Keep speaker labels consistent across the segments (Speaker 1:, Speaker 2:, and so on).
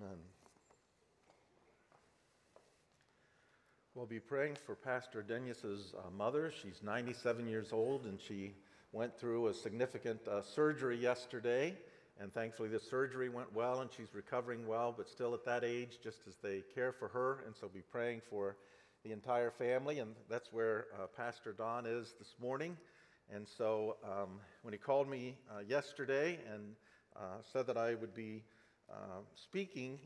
Speaker 1: Amen. We'll be praying for Pastor Dennis's uh, mother. She's 97 years old and she went through a significant uh, surgery yesterday. And thankfully, the surgery went well and she's recovering well, but still at that age, just as they care for her. And so, be praying for the entire family. And that's where uh, Pastor Don is this morning. And so, um, when he called me uh, yesterday and uh, said that I would be uh, speaking,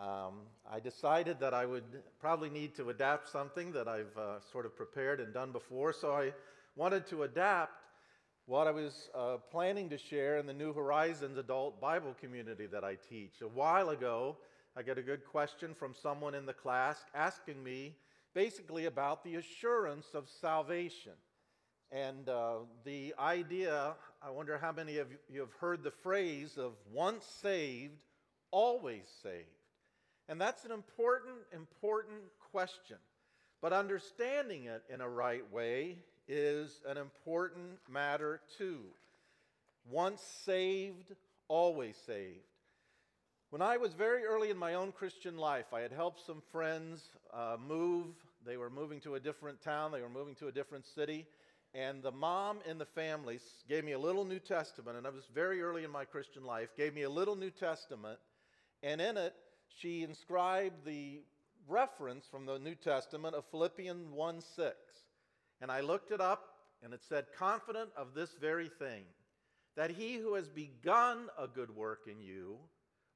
Speaker 1: um, I decided that I would probably need to adapt something that I've uh, sort of prepared and done before. So I wanted to adapt what I was uh, planning to share in the New Horizons adult Bible community that I teach. A while ago, I got a good question from someone in the class asking me basically about the assurance of salvation. And uh, the idea, I wonder how many of you have heard the phrase of once saved, always saved. And that's an important, important question. But understanding it in a right way is an important matter too. Once saved, always saved. When I was very early in my own Christian life, I had helped some friends uh, move. They were moving to a different town, they were moving to a different city. And the mom in the family gave me a little New Testament, and I was very early in my Christian life, gave me a little New Testament and in it, she inscribed the reference from the New Testament of Philippians 1 6. And I looked it up, and it said, Confident of this very thing, that he who has begun a good work in you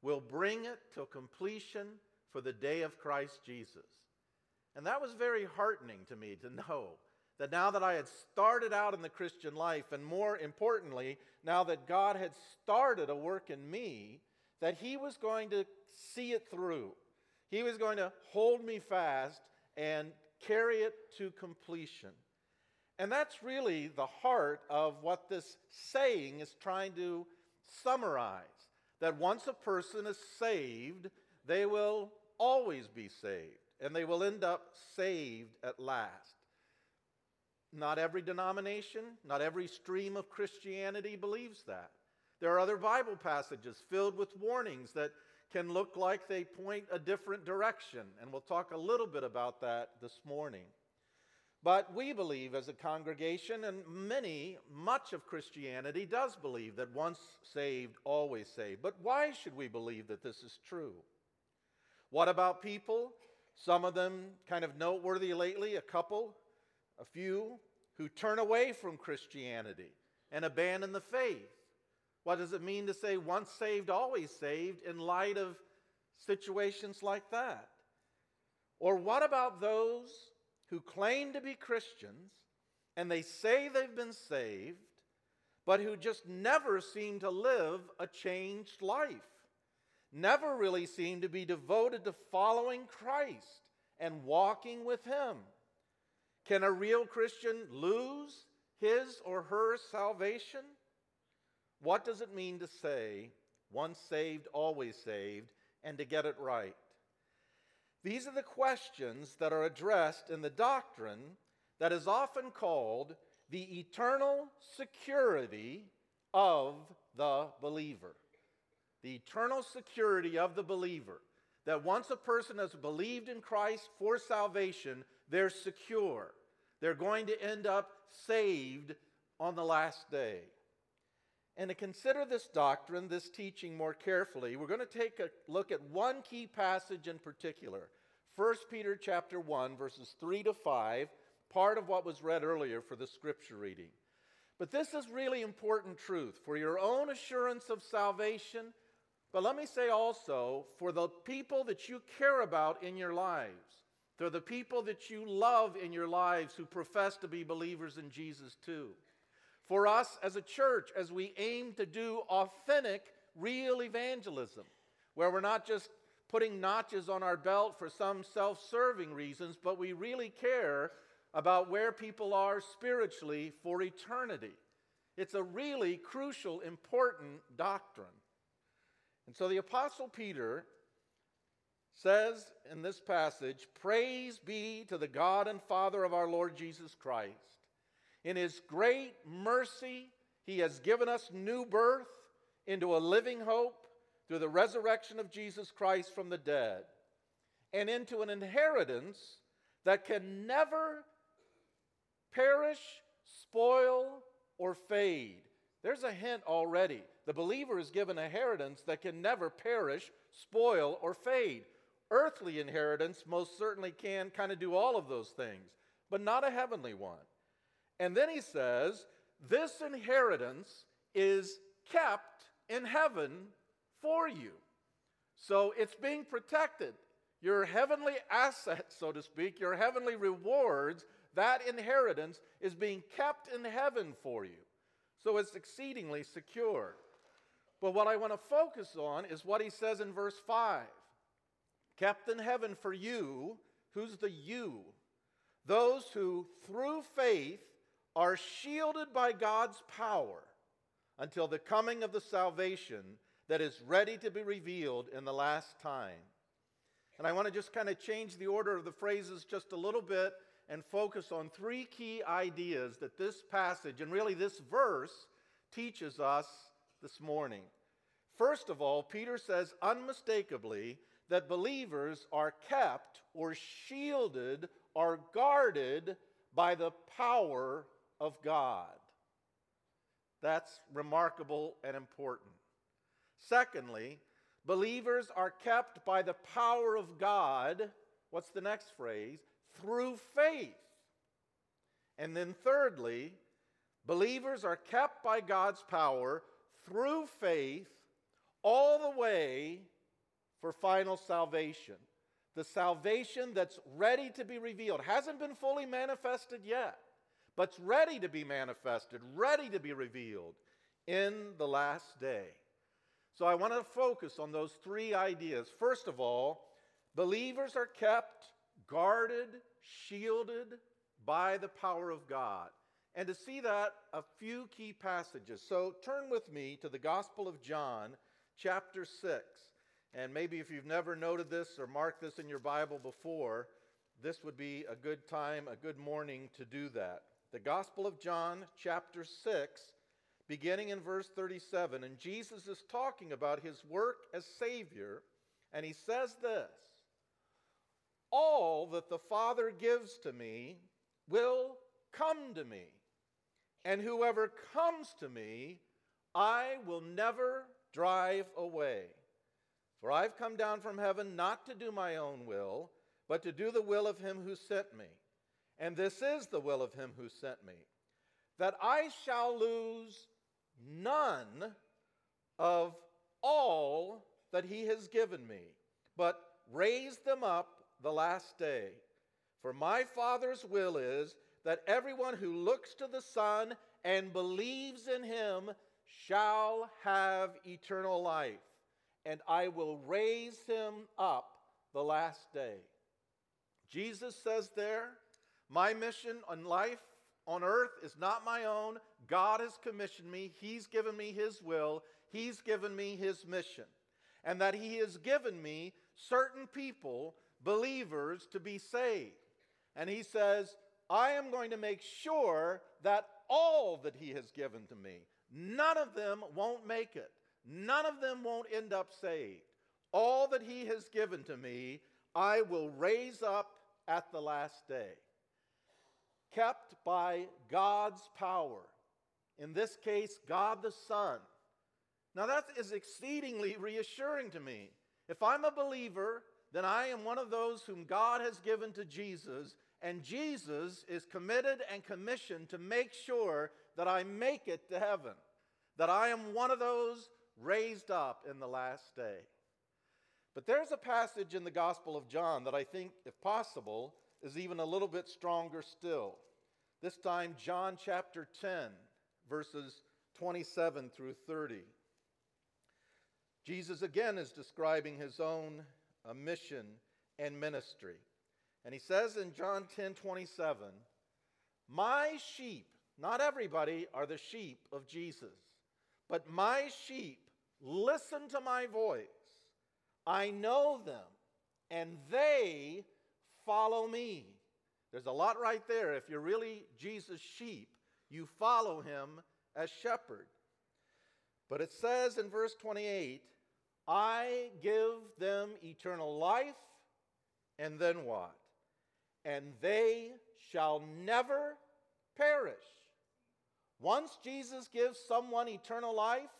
Speaker 1: will bring it to completion for the day of Christ Jesus. And that was very heartening to me to know that now that I had started out in the Christian life, and more importantly, now that God had started a work in me, that he was going to see it through. He was going to hold me fast and carry it to completion. And that's really the heart of what this saying is trying to summarize that once a person is saved, they will always be saved, and they will end up saved at last. Not every denomination, not every stream of Christianity believes that. There are other Bible passages filled with warnings that can look like they point a different direction, and we'll talk a little bit about that this morning. But we believe as a congregation, and many, much of Christianity does believe that once saved, always saved. But why should we believe that this is true? What about people? Some of them kind of noteworthy lately, a couple, a few, who turn away from Christianity and abandon the faith. What does it mean to say once saved, always saved in light of situations like that? Or what about those who claim to be Christians and they say they've been saved, but who just never seem to live a changed life? Never really seem to be devoted to following Christ and walking with Him. Can a real Christian lose his or her salvation? What does it mean to say, once saved, always saved, and to get it right? These are the questions that are addressed in the doctrine that is often called the eternal security of the believer. The eternal security of the believer. That once a person has believed in Christ for salvation, they're secure. They're going to end up saved on the last day. And to consider this doctrine, this teaching more carefully, we're going to take a look at one key passage in particular. 1 Peter chapter 1 verses 3 to 5, part of what was read earlier for the scripture reading. But this is really important truth for your own assurance of salvation, but let me say also for the people that you care about in your lives. For the people that you love in your lives who profess to be believers in Jesus too for us as a church as we aim to do authentic, real evangelism, where we're not just putting notches on our belt for some self serving reasons, but we really care about where people are spiritually for eternity. It's a really crucial, important doctrine. And so the Apostle Peter says in this passage Praise be to the God and Father of our Lord Jesus Christ in His great mercy, He has given us new birth into a living hope through the resurrection of Jesus Christ from the dead, and into an inheritance that can never perish, spoil, or fade. There's a hint already. The believer is given inheritance that can never perish, spoil, or fade. Earthly inheritance most certainly can kind of do all of those things, but not a heavenly one. And then he says, This inheritance is kept in heaven for you. So it's being protected. Your heavenly assets, so to speak, your heavenly rewards, that inheritance is being kept in heaven for you. So it's exceedingly secure. But what I want to focus on is what he says in verse 5 kept in heaven for you. Who's the you? Those who, through faith, are shielded by God's power until the coming of the salvation that is ready to be revealed in the last time. And I want to just kind of change the order of the phrases just a little bit and focus on three key ideas that this passage and really this verse teaches us this morning. First of all, Peter says unmistakably that believers are kept or shielded or guarded by the power of God. That's remarkable and important. Secondly, believers are kept by the power of God. What's the next phrase? Through faith. And then, thirdly, believers are kept by God's power through faith all the way for final salvation. The salvation that's ready to be revealed hasn't been fully manifested yet but's ready to be manifested, ready to be revealed in the last day. So I want to focus on those three ideas. First of all, believers are kept guarded, shielded by the power of God. And to see that, a few key passages. So turn with me to the Gospel of John, chapter 6. And maybe if you've never noted this or marked this in your Bible before, this would be a good time, a good morning to do that the Gospel of John, chapter 6, beginning in verse 37. And Jesus is talking about his work as Savior, and he says this All that the Father gives to me will come to me, and whoever comes to me, I will never drive away. For I've come down from heaven not to do my own will, but to do the will of him who sent me. And this is the will of him who sent me, that I shall lose none of all that he has given me, but raise them up the last day. For my Father's will is that everyone who looks to the Son and believes in him shall have eternal life, and I will raise him up the last day. Jesus says there, my mission on life on earth is not my own. God has commissioned me, He's given me His will, He's given me His mission, and that He has given me certain people, believers, to be saved. And He says, I am going to make sure that all that He has given to me, none of them won't make it. None of them won't end up saved. All that He has given to me, I will raise up at the last day kept by God's power. In this case, God the Son. Now, that is exceedingly reassuring to me. If I'm a believer, then I am one of those whom God has given to Jesus, and Jesus is committed and commissioned to make sure that I make it to heaven, that I am one of those raised up in the last day. But there's a passage in the Gospel of John that I think, if possible, is even a little bit stronger still. This time, John chapter 10, verses 27 through 30. Jesus again is describing his own uh, mission and ministry. And he says in John 10 27, My sheep, not everybody are the sheep of Jesus, but my sheep listen to my voice. I know them, and they follow me. There's a lot right there. If you're really Jesus' sheep, you follow him as shepherd. But it says in verse 28 I give them eternal life, and then what? And they shall never perish. Once Jesus gives someone eternal life,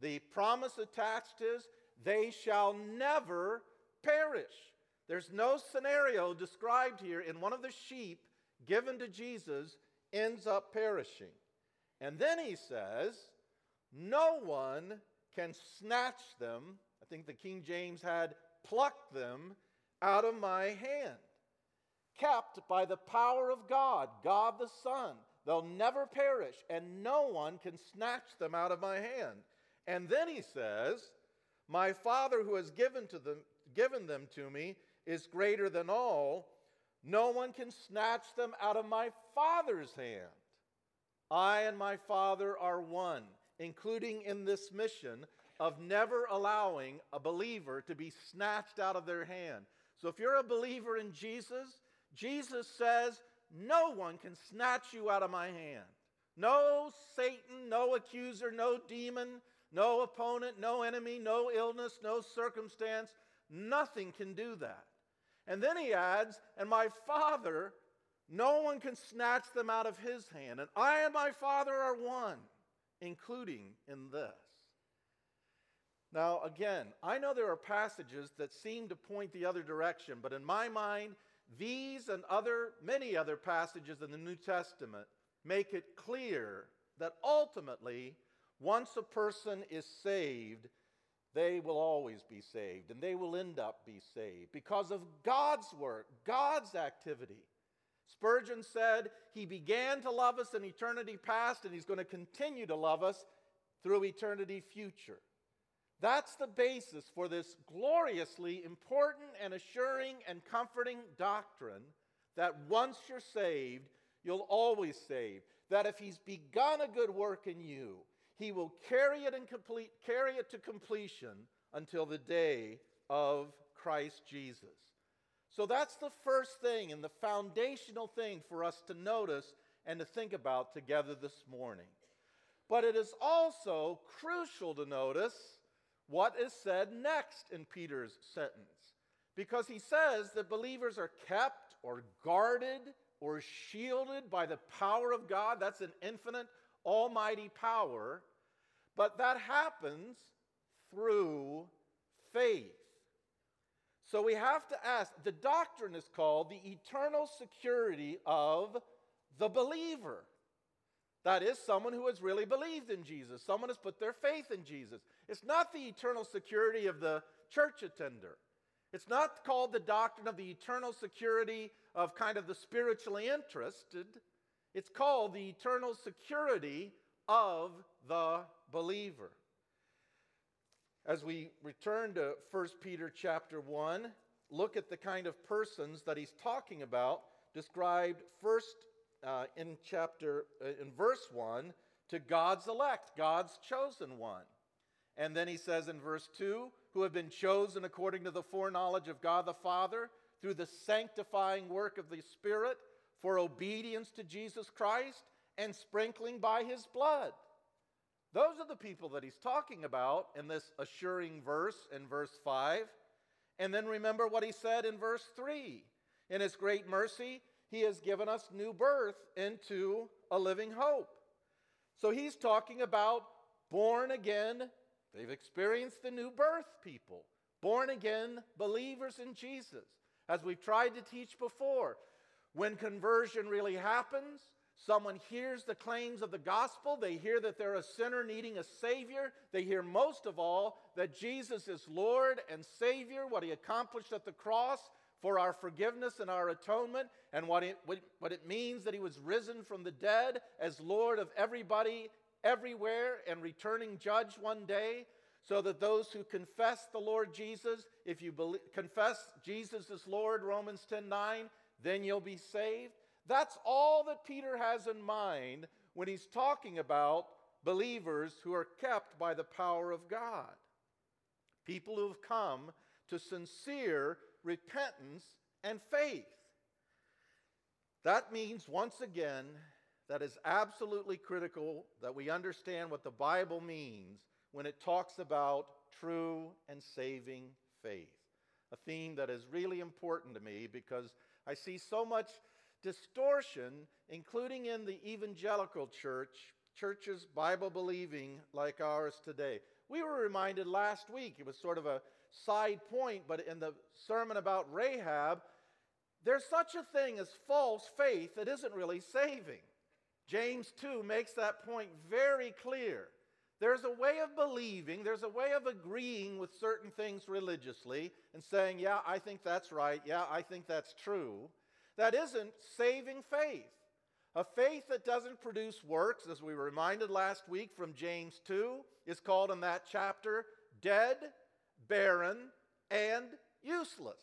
Speaker 1: the promise attached is they shall never perish. There's no scenario described here in one of the sheep given to Jesus ends up perishing. And then he says, No one can snatch them. I think the King James had plucked them out of my hand. Kept by the power of God, God the Son. They'll never perish, and no one can snatch them out of my hand. And then he says, My Father who has given, to them, given them to me is greater than all. No one can snatch them out of my Father's hand. I and my Father are one, including in this mission of never allowing a believer to be snatched out of their hand. So if you're a believer in Jesus, Jesus says, No one can snatch you out of my hand. No Satan, no accuser, no demon, no opponent, no enemy, no illness, no circumstance. Nothing can do that. And then he adds, And my Father, no one can snatch them out of his hand. And I and my Father are one, including in this. Now, again, I know there are passages that seem to point the other direction, but in my mind, these and other many other passages in the New Testament make it clear that ultimately, once a person is saved, they will always be saved and they will end up be saved because of God's work, God's activity. Spurgeon said he began to love us in eternity past and he's going to continue to love us through eternity future. That's the basis for this gloriously important and assuring and comforting doctrine that once you're saved, you'll always save. That if he's begun a good work in you, he will carry it and complete carry it to completion until the day of Christ Jesus. So that's the first thing and the foundational thing for us to notice and to think about together this morning. But it is also crucial to notice what is said next in Peter's sentence. Because he says that believers are kept or guarded or shielded by the power of God. That's an infinite almighty power, but that happens through faith. So we have to ask the doctrine is called the eternal security of the believer. That is, someone who has really believed in Jesus, someone has put their faith in Jesus. It's not the eternal security of the church attender. It's not called the doctrine of the eternal security of kind of the spiritually interested. It's called the eternal security of the believer. As we return to 1 Peter chapter 1, look at the kind of persons that he's talking about, described first uh, in chapter, uh, in verse 1, to God's elect, God's chosen one. And then he says in verse 2, who have been chosen according to the foreknowledge of God the Father through the sanctifying work of the Spirit for obedience to Jesus Christ and sprinkling by his blood. Those are the people that he's talking about in this assuring verse in verse 5. And then remember what he said in verse 3. In his great mercy, he has given us new birth into a living hope. So he's talking about born again, they've experienced the new birth people, born again believers in Jesus. As we've tried to teach before, when conversion really happens, someone hears the claims of the gospel, they hear that they're a sinner needing a Savior, they hear most of all that Jesus is Lord and Savior, what He accomplished at the cross, for our forgiveness and our atonement, and what it, what it means that he was risen from the dead as Lord of everybody, everywhere, and returning judge one day, so that those who confess the Lord Jesus, if you believe, confess Jesus as Lord, Romans 10 9, then you'll be saved. That's all that Peter has in mind when he's talking about believers who are kept by the power of God. People who have come to sincere repentance, and faith. That means, once again, that is absolutely critical that we understand what the Bible means when it talks about true and saving faith. A theme that is really important to me because I see so much distortion, including in the evangelical church, churches Bible believing like ours today. We were reminded last week, it was sort of a side point, but in the sermon about Rahab, there's such a thing as false faith that isn't really saving. James 2 makes that point very clear. There's a way of believing, there's a way of agreeing with certain things religiously and saying, yeah, I think that's right, yeah, I think that's true. That isn't saving faith. A faith that doesn't produce works, as we were reminded last week from James 2, is called in that chapter dead, barren, and useless.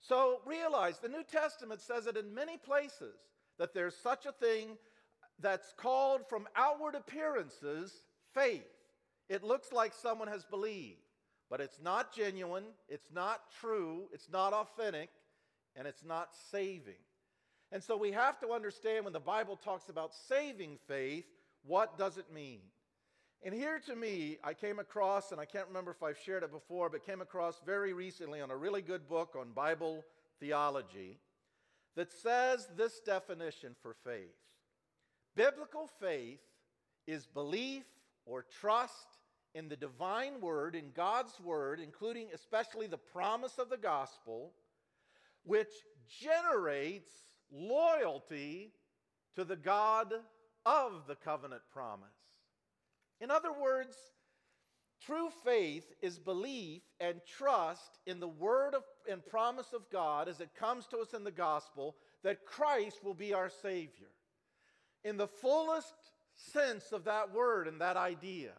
Speaker 1: So realize the New Testament says it in many places that there's such a thing that's called from outward appearances faith. It looks like someone has believed, but it's not genuine, it's not true, it's not authentic, and it's not saving. And so we have to understand when the Bible talks about saving faith, what does it mean? And here to me, I came across, and I can't remember if I've shared it before, but came across very recently on a really good book on Bible theology that says this definition for faith Biblical faith is belief or trust in the divine word, in God's word, including especially the promise of the gospel, which generates loyalty to the God of the covenant promise. In other words, true faith is belief and trust in the word of, and promise of God as it comes to us in the gospel that Christ will be our Savior in the fullest sense of that word and that idea.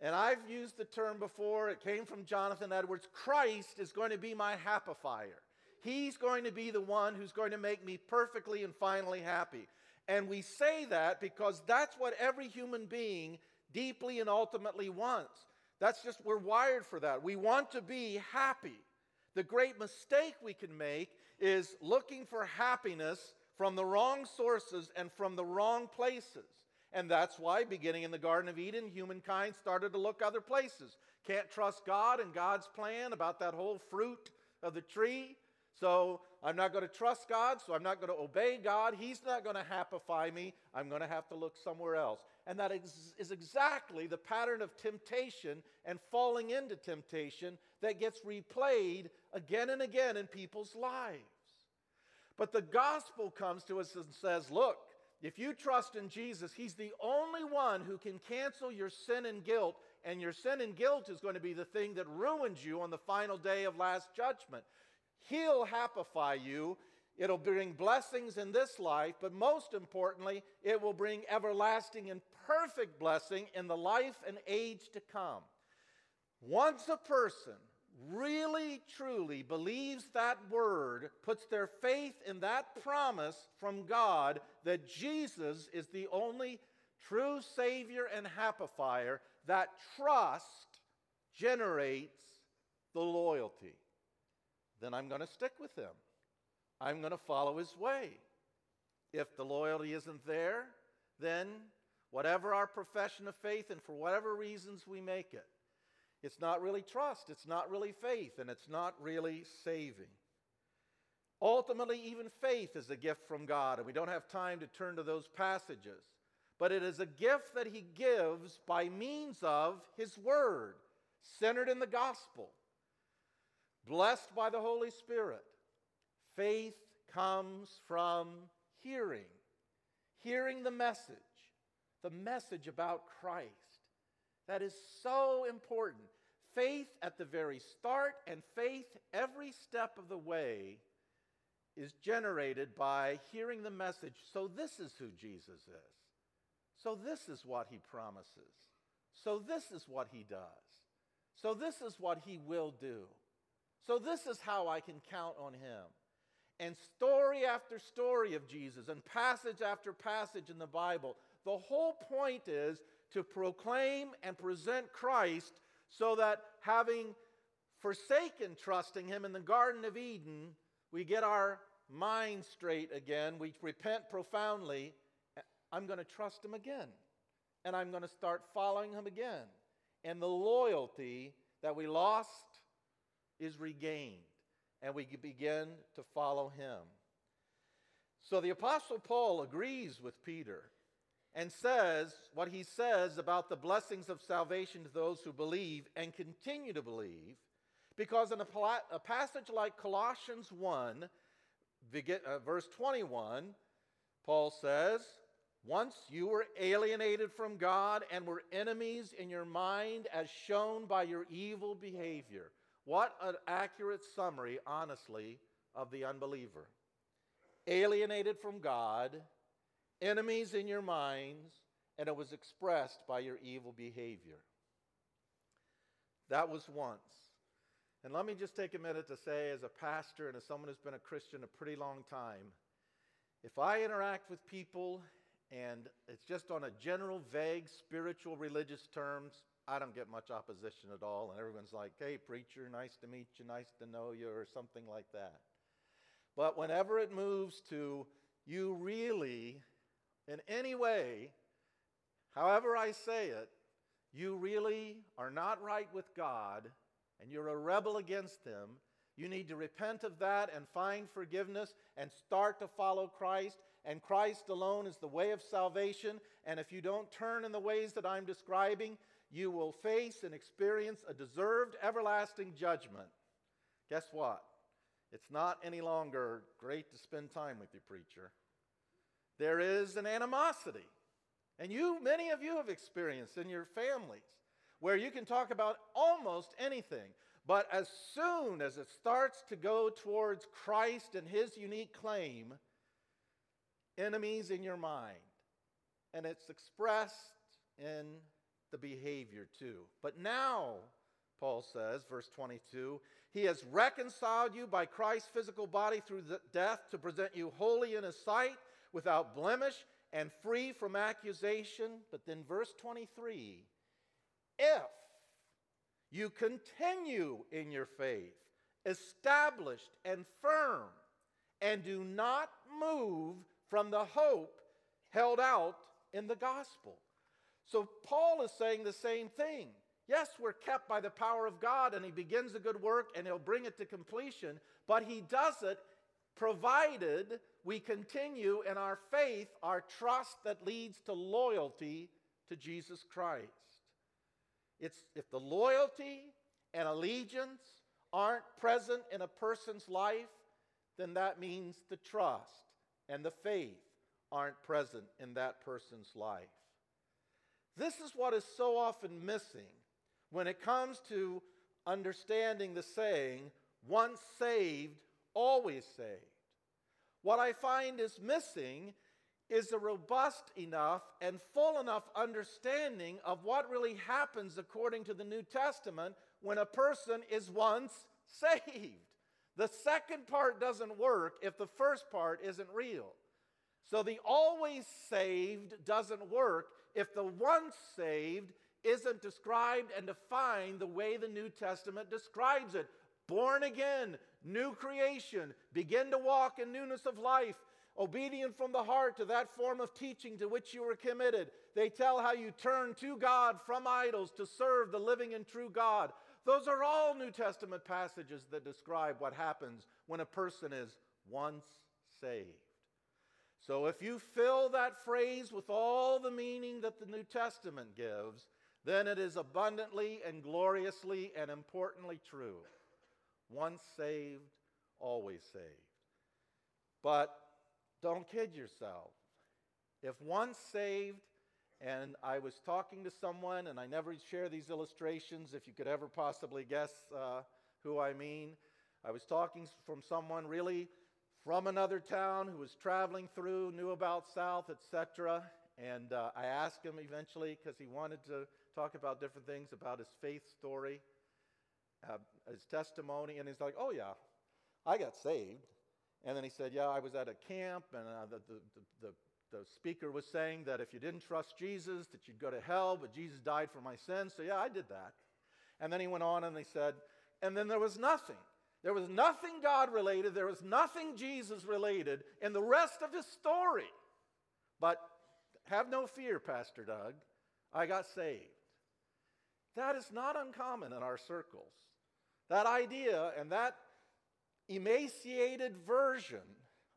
Speaker 1: And I've used the term before, it came from Jonathan Edwards Christ is going to be my happifier. He's going to be the one who's going to make me perfectly and finally happy. And we say that because that's what every human being deeply and ultimately wants. That's just, we're wired for that. We want to be happy. The great mistake we can make is looking for happiness from the wrong sources and from the wrong places. And that's why, beginning in the Garden of Eden, humankind started to look other places. Can't trust God and God's plan about that whole fruit of the tree. So I'm not going to trust God, so I'm not going to obey God. He's not going to happify me. I'm going to have to look somewhere else. And that is, exactly the pattern of temptation and falling into temptation that gets replayed again and again in people's lives. But the gospel comes to us and says, look, if you trust in Jesus, He's the only one who can cancel your sin and guilt, and your sin and guilt is going to be the thing that ruins you on the final day of last judgment. He'll happify you. It'll bring blessings in this life, but most importantly, it will bring everlasting and perfect blessing in the life and age to come. Once a person really truly believes that word, puts their faith in that promise from God that Jesus is the only true Savior and happifier, that trust generates the loyalty. Then I'm going to stick with Him. I'm going to follow His way. If the loyalty isn't there, then whatever our profession of faith, and for whatever reasons we make it, it's not really trust, it's not really faith, and it's not really saving. Ultimately, even faith is a gift from God, and we don't have time to turn to those passages. But it is a gift that He gives by means of His Word, centered in the gospel, blessed by the Holy Spirit. Faith comes from hearing, hearing the message, the message about Christ. That is so important. Faith at the very start and faith every step of the way is generated by hearing the message. So, this is who Jesus is. So, this is what he promises. So, this is what he does. So, this is what he will do. So, this is how I can count on him. And story after story of Jesus and passage after passage in the Bible, the whole point is to proclaim and present Christ so that having forsaken trusting Him in the Garden of Eden, we get our mind straight again. We repent profoundly. I'm going to trust Him again. And I'm going to start following Him again. and the loyalty that we lost is regained, and we begin to follow him. So the Apostle Paul agrees with Peter and says what he says about the blessings of salvation to those who believe and continue to believe, because in a, a passage like Colossians 1, uh, verse 21, Paul says, Once you were alienated from God and were enemies in your mind as shown by your evil behavior. What an accurate summary, honestly, of the unbeliever. Alienated from God enemies in your minds, and it was expressed by your evil behavior. That was once. And let me just take a minute to say, as a pastor and as someone who's been a Christian a pretty long time, if I interact with people and it's just on a general, vague, spiritual, religious terms, I don't get much opposition at all. And everyone's like, hey, preacher, nice to meet you, nice to know you, or something like that. But whenever it moves to you really in any way, however I say it, you really are not right with God and you're a rebel against Him, you need to repent of that and find forgiveness and start to follow Christ. And Christ alone is the way of salvation. And if you don't turn in the ways that I'm describing, you will face and experience a deserved everlasting judgment. Guess what? It's not any longer great to spend time with your preacher there is an animosity. And you, many of you have experienced in your families where you can talk about almost anything. But as soon as it starts to go towards Christ and his unique claim, enemies in your mind. And it's expressed in the behavior too. But now, Paul says, verse 22, he has reconciled you by Christ's physical body through death to present you holy in his sight without blemish and free from accusation. But then, verse 23 if you continue in your faith, established and firm, and do not move from the hope held out in the gospel. So, Paul is saying the same thing. Yes, we're kept by the power of God, and He begins a good work and He'll bring it to completion, but He does it provided we continue in our faith, our trust that leads to loyalty to Jesus Christ. It's if the loyalty and allegiance aren't present in a person's life, then that means the trust and the faith aren't present in that person's life. This is what is so often missing when it comes to understanding the saying, once saved, always saved. What I find is missing is a robust enough and full enough understanding of what really happens according to the New Testament when a person is once saved. The second part doesn't work if the first part isn't real. So the always saved doesn't work if the once saved isn't described and defined the way the New Testament describes it born again, new creation, begin to walk in newness of life, obedient from the heart to that form of teaching to which you were committed. They tell how you turn to God from idols to serve the living and true God. Those are all New Testament passages that describe what happens when a person is once saved. So if you fill that phrase with all the meaning that the New Testament gives, then it is abundantly and gloriously and importantly true. Once saved, always saved. But don't kid yourself. If once saved, and I was talking to someone, and I never share these illustrations if you could ever possibly guess uh, who I mean. I was talking from someone really from another town who was traveling through, knew about South, etc. And uh, I asked him eventually because he wanted to talk about different things about his faith story uh, his testimony, and he's like, "Oh yeah, I got saved." And then he said, "Yeah, I was at a camp, and uh, the, the, the, the speaker was saying that if you didn't trust Jesus, that you'd go to hell, but Jesus died for my sins. So yeah, I did that." And then he went on and he said, "And then there was nothing." There was nothing God related, there was nothing Jesus related in the rest of his story. But have no fear, Pastor Doug. I got saved. That is not uncommon in our circles. That idea and that emaciated version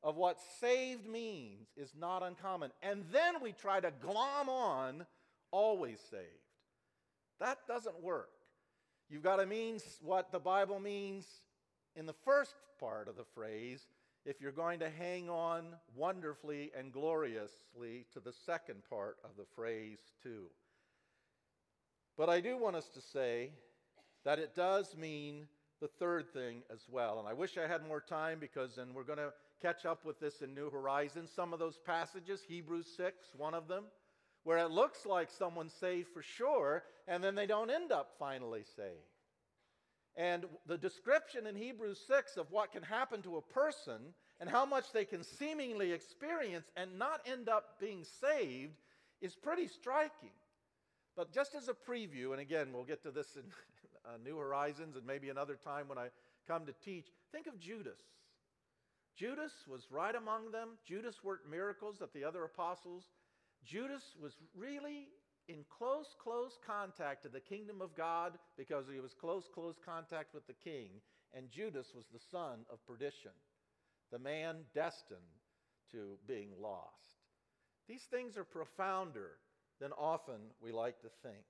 Speaker 1: of what saved means is not uncommon. And then we try to glom on always saved. That doesn't work. You've got to mean what the Bible means in the first part of the phrase if you're going to hang on wonderfully and gloriously to the second part of the phrase, too. But I do want us to say that it does mean the third thing as well. And I wish I had more time because then we're going to catch up with this in New Horizons. Some of those passages, Hebrews 6, one of them, where it looks like someone's saved for sure, and then they don't end up finally saved. And the description in Hebrews 6 of what can happen to a person and how much they can seemingly experience and not end up being saved is pretty striking. But just as a preview, and again, we'll get to this in uh, New Horizons and maybe another time when I come to teach, think of Judas. Judas was right among them. Judas worked miracles that the other apostles. Judas was really in close, close contact to the kingdom of God because he was close, close contact with the king. And Judas was the son of perdition, the man destined to being lost. These things are profounder than often we like to think.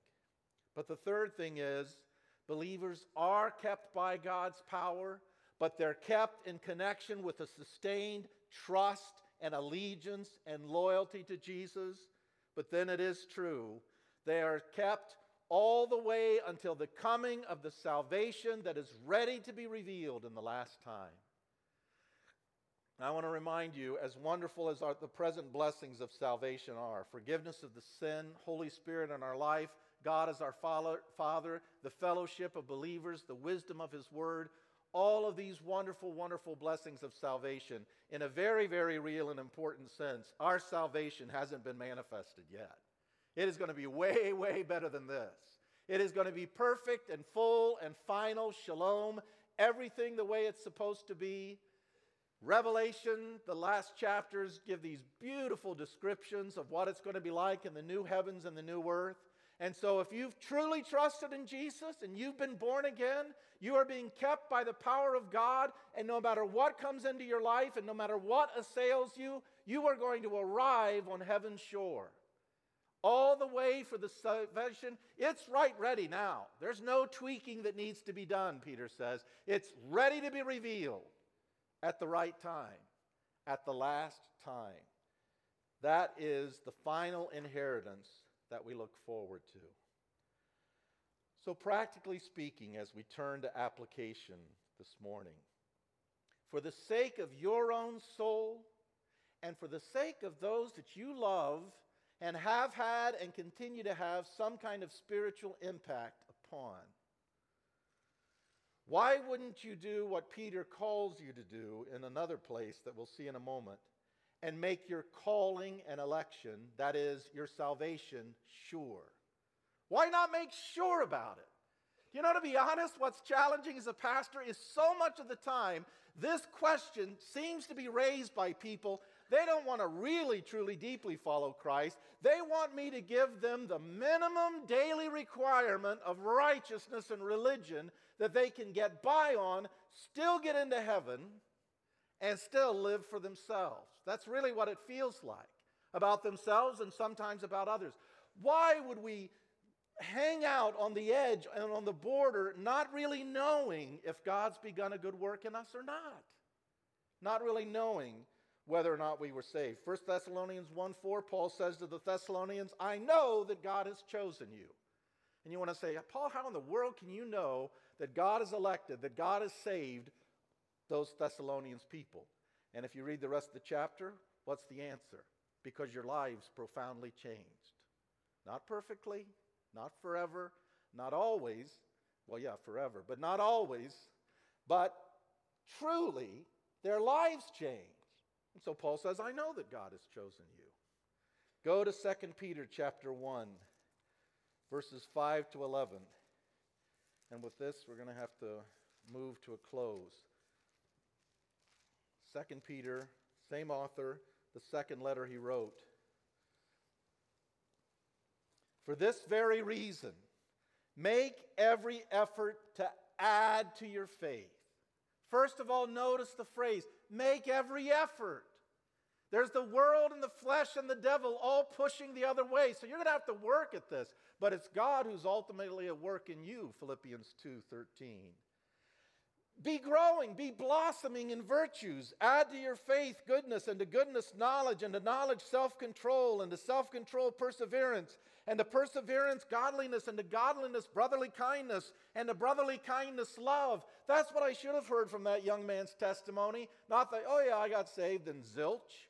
Speaker 1: But the third thing is believers are kept by God's power, but they're kept in connection with a sustained trust and allegiance and loyalty to Jesus. But then it is true, they are kept all the way until the coming of the salvation that is ready to be revealed in the last time. I want to remind you, as wonderful as the present blessings of salvation are forgiveness of the sin, Holy Spirit in our life, God as our Father, the fellowship of believers, the wisdom of His Word, all of these wonderful, wonderful blessings of salvation, in a very, very real and important sense, our salvation hasn't been manifested yet. It is going to be way, way better than this. It is going to be perfect and full and final, shalom, everything the way it's supposed to be. Revelation, the last chapters, give these beautiful descriptions of what it's going to be like in the new heavens and the new earth. And so, if you've truly trusted in Jesus and you've been born again, you are being kept by the power of God. And no matter what comes into your life and no matter what assails you, you are going to arrive on heaven's shore. All the way for the salvation, it's right ready now. There's no tweaking that needs to be done, Peter says. It's ready to be revealed at the right time, at the last time. That is the final inheritance that we look forward to. So, practically speaking, as we turn to application this morning, for the sake of your own soul and for the sake of those that you love and have had and continue to have some kind of spiritual impact upon, why wouldn't you do what Peter calls you to do in another place that we'll see in a moment and make your calling and election, that is, your salvation, sure? Why not make sure about it? You know, to be honest, what's challenging as a pastor is so much of the time this question seems to be raised by people. They don't want to really, truly, deeply follow Christ. They want me to give them the minimum daily requirement of righteousness and religion that they can get by on, still get into heaven, and still live for themselves. That's really what it feels like about themselves and sometimes about others. Why would we hang out on the edge and on the border, not really knowing if God's begun a good work in us or not? Not really knowing whether or not we were saved. 1 Thessalonians 1 4, Paul says to the Thessalonians, I know that God has chosen you. And you want to say, Paul, how in the world can you know that God has elected, that God has saved those Thessalonians people? And if you read the rest of the chapter, what's the answer? Because your lives profoundly changed. Not perfectly, not forever, not always. Well, yeah, forever, but not always. But truly, their lives changed. And so Paul says, I know that God has chosen you. Go to 2 Peter chapter 1, verses 5 to 11. And with this, we're going to have to move to a close. 2 Peter, same author, the second letter he wrote. For this very reason, Make every effort to add to your faith. First of all, notice the phrase make every effort. There's the world and the flesh and the devil all pushing the other way. So you're going to have to work at this, but it's God who's ultimately at work in you, Philippians 2:13. Be growing, be blossoming in virtues. Add to your faith goodness, and to goodness knowledge, and to knowledge self control, and to self control perseverance, and to perseverance godliness, and to godliness brotherly kindness, and to brotherly kindness love. That's what I should have heard from that young man's testimony. Not that, oh yeah, I got saved and zilch.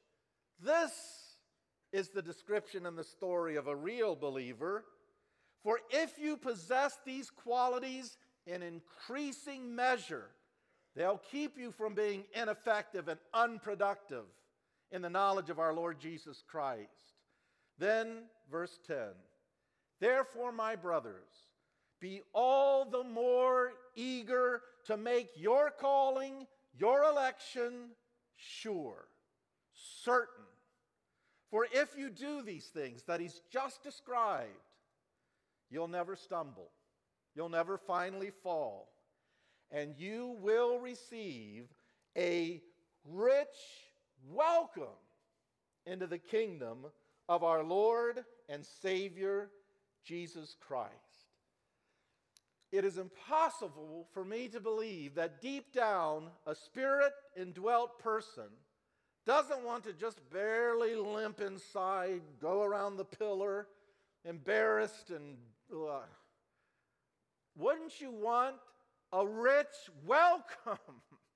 Speaker 1: This is the description and the story of a real believer. For if you possess these qualities, in increasing measure, they'll keep you from being ineffective and unproductive in the knowledge of our Lord Jesus Christ. Then, verse 10 Therefore, my brothers, be all the more eager to make your calling, your election sure, certain. For if you do these things that he's just described, you'll never stumble. You'll never finally fall. And you will receive a rich welcome into the kingdom of our Lord and Savior, Jesus Christ. It is impossible for me to believe that deep down, a spirit indwelt person doesn't want to just barely limp inside, go around the pillar, embarrassed and. Uh, wouldn't you want a rich welcome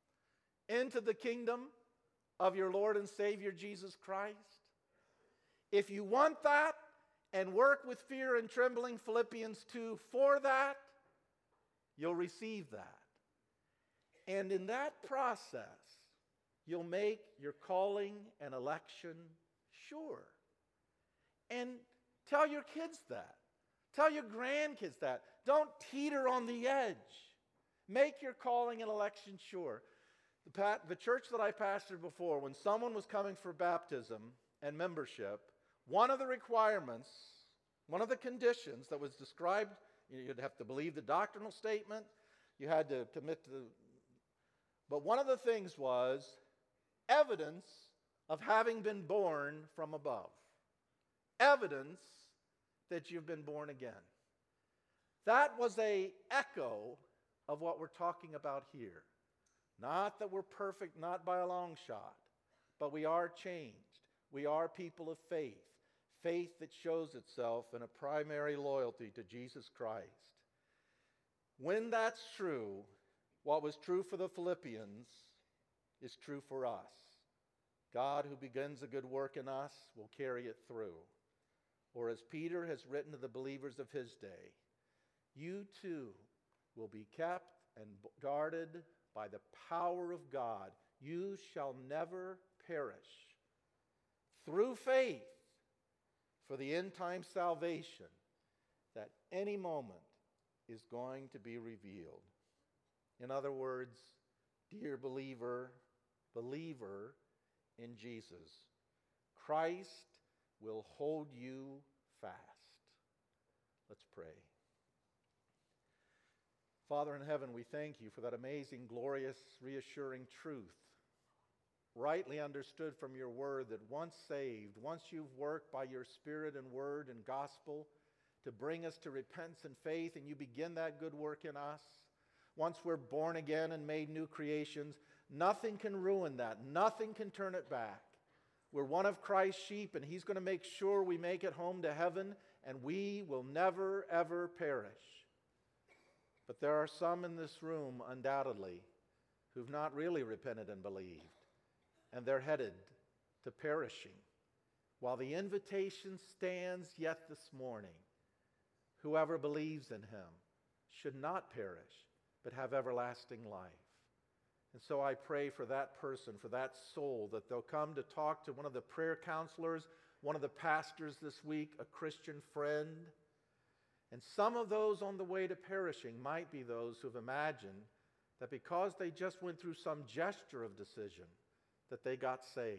Speaker 1: into the kingdom of your Lord and Savior Jesus Christ? If you want that and work with fear and trembling, Philippians 2, for that, you'll receive that. And in that process, you'll make your calling and election sure. And tell your kids that. Tell your grandkids that. Don't teeter on the edge. Make your calling and election sure. The, pat, the church that I pastored before, when someone was coming for baptism and membership, one of the requirements, one of the conditions that was described, you'd have to believe the doctrinal statement, you had to commit to the. But one of the things was evidence of having been born from above. Evidence that you've been born again. That was a echo of what we're talking about here. Not that we're perfect, not by a long shot, but we are changed. We are people of faith, faith that shows itself in a primary loyalty to Jesus Christ. When that's true, what was true for the Philippians is true for us. God, who begins a good work in us, will carry it through. Or as Peter has written to the believers of his day, you too will be kept and guarded by the power of God. You shall never perish through faith for the end time salvation that any moment is going to be revealed. In other words, dear believer, believer in Jesus, Christ will hold you fast. Let's pray. Father in heaven, we thank you for that amazing, glorious, reassuring truth, rightly understood from your word that once saved, once you've worked by your spirit and word and gospel to bring us to repentance and faith, and you begin that good work in us, once we're born again and made new creations, nothing can ruin that. Nothing can turn it back. We're one of Christ's sheep, and He's going to make sure we make it home to heaven, and we will never, ever perish. But there are some in this room, undoubtedly, who've not really repented and believed, and they're headed to perishing. While the invitation stands yet this morning, whoever believes in Him should not perish, but have everlasting life. And so I pray for that person, for that soul, that they'll come to talk to one of the prayer counselors, one of the pastors this week, a Christian friend. And some of those on the way to perishing might be those who've imagined that because they just went through some gesture of decision, that they got saved.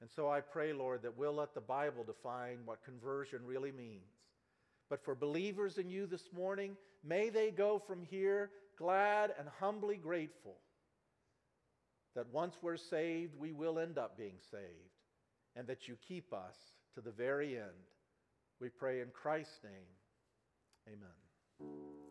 Speaker 1: And so I pray, Lord, that we'll let the Bible define what conversion really means. But for believers in you this morning, may they go from here glad and humbly grateful that once we're saved, we will end up being saved, and that you keep us to the very end. We pray in Christ's name. Amen.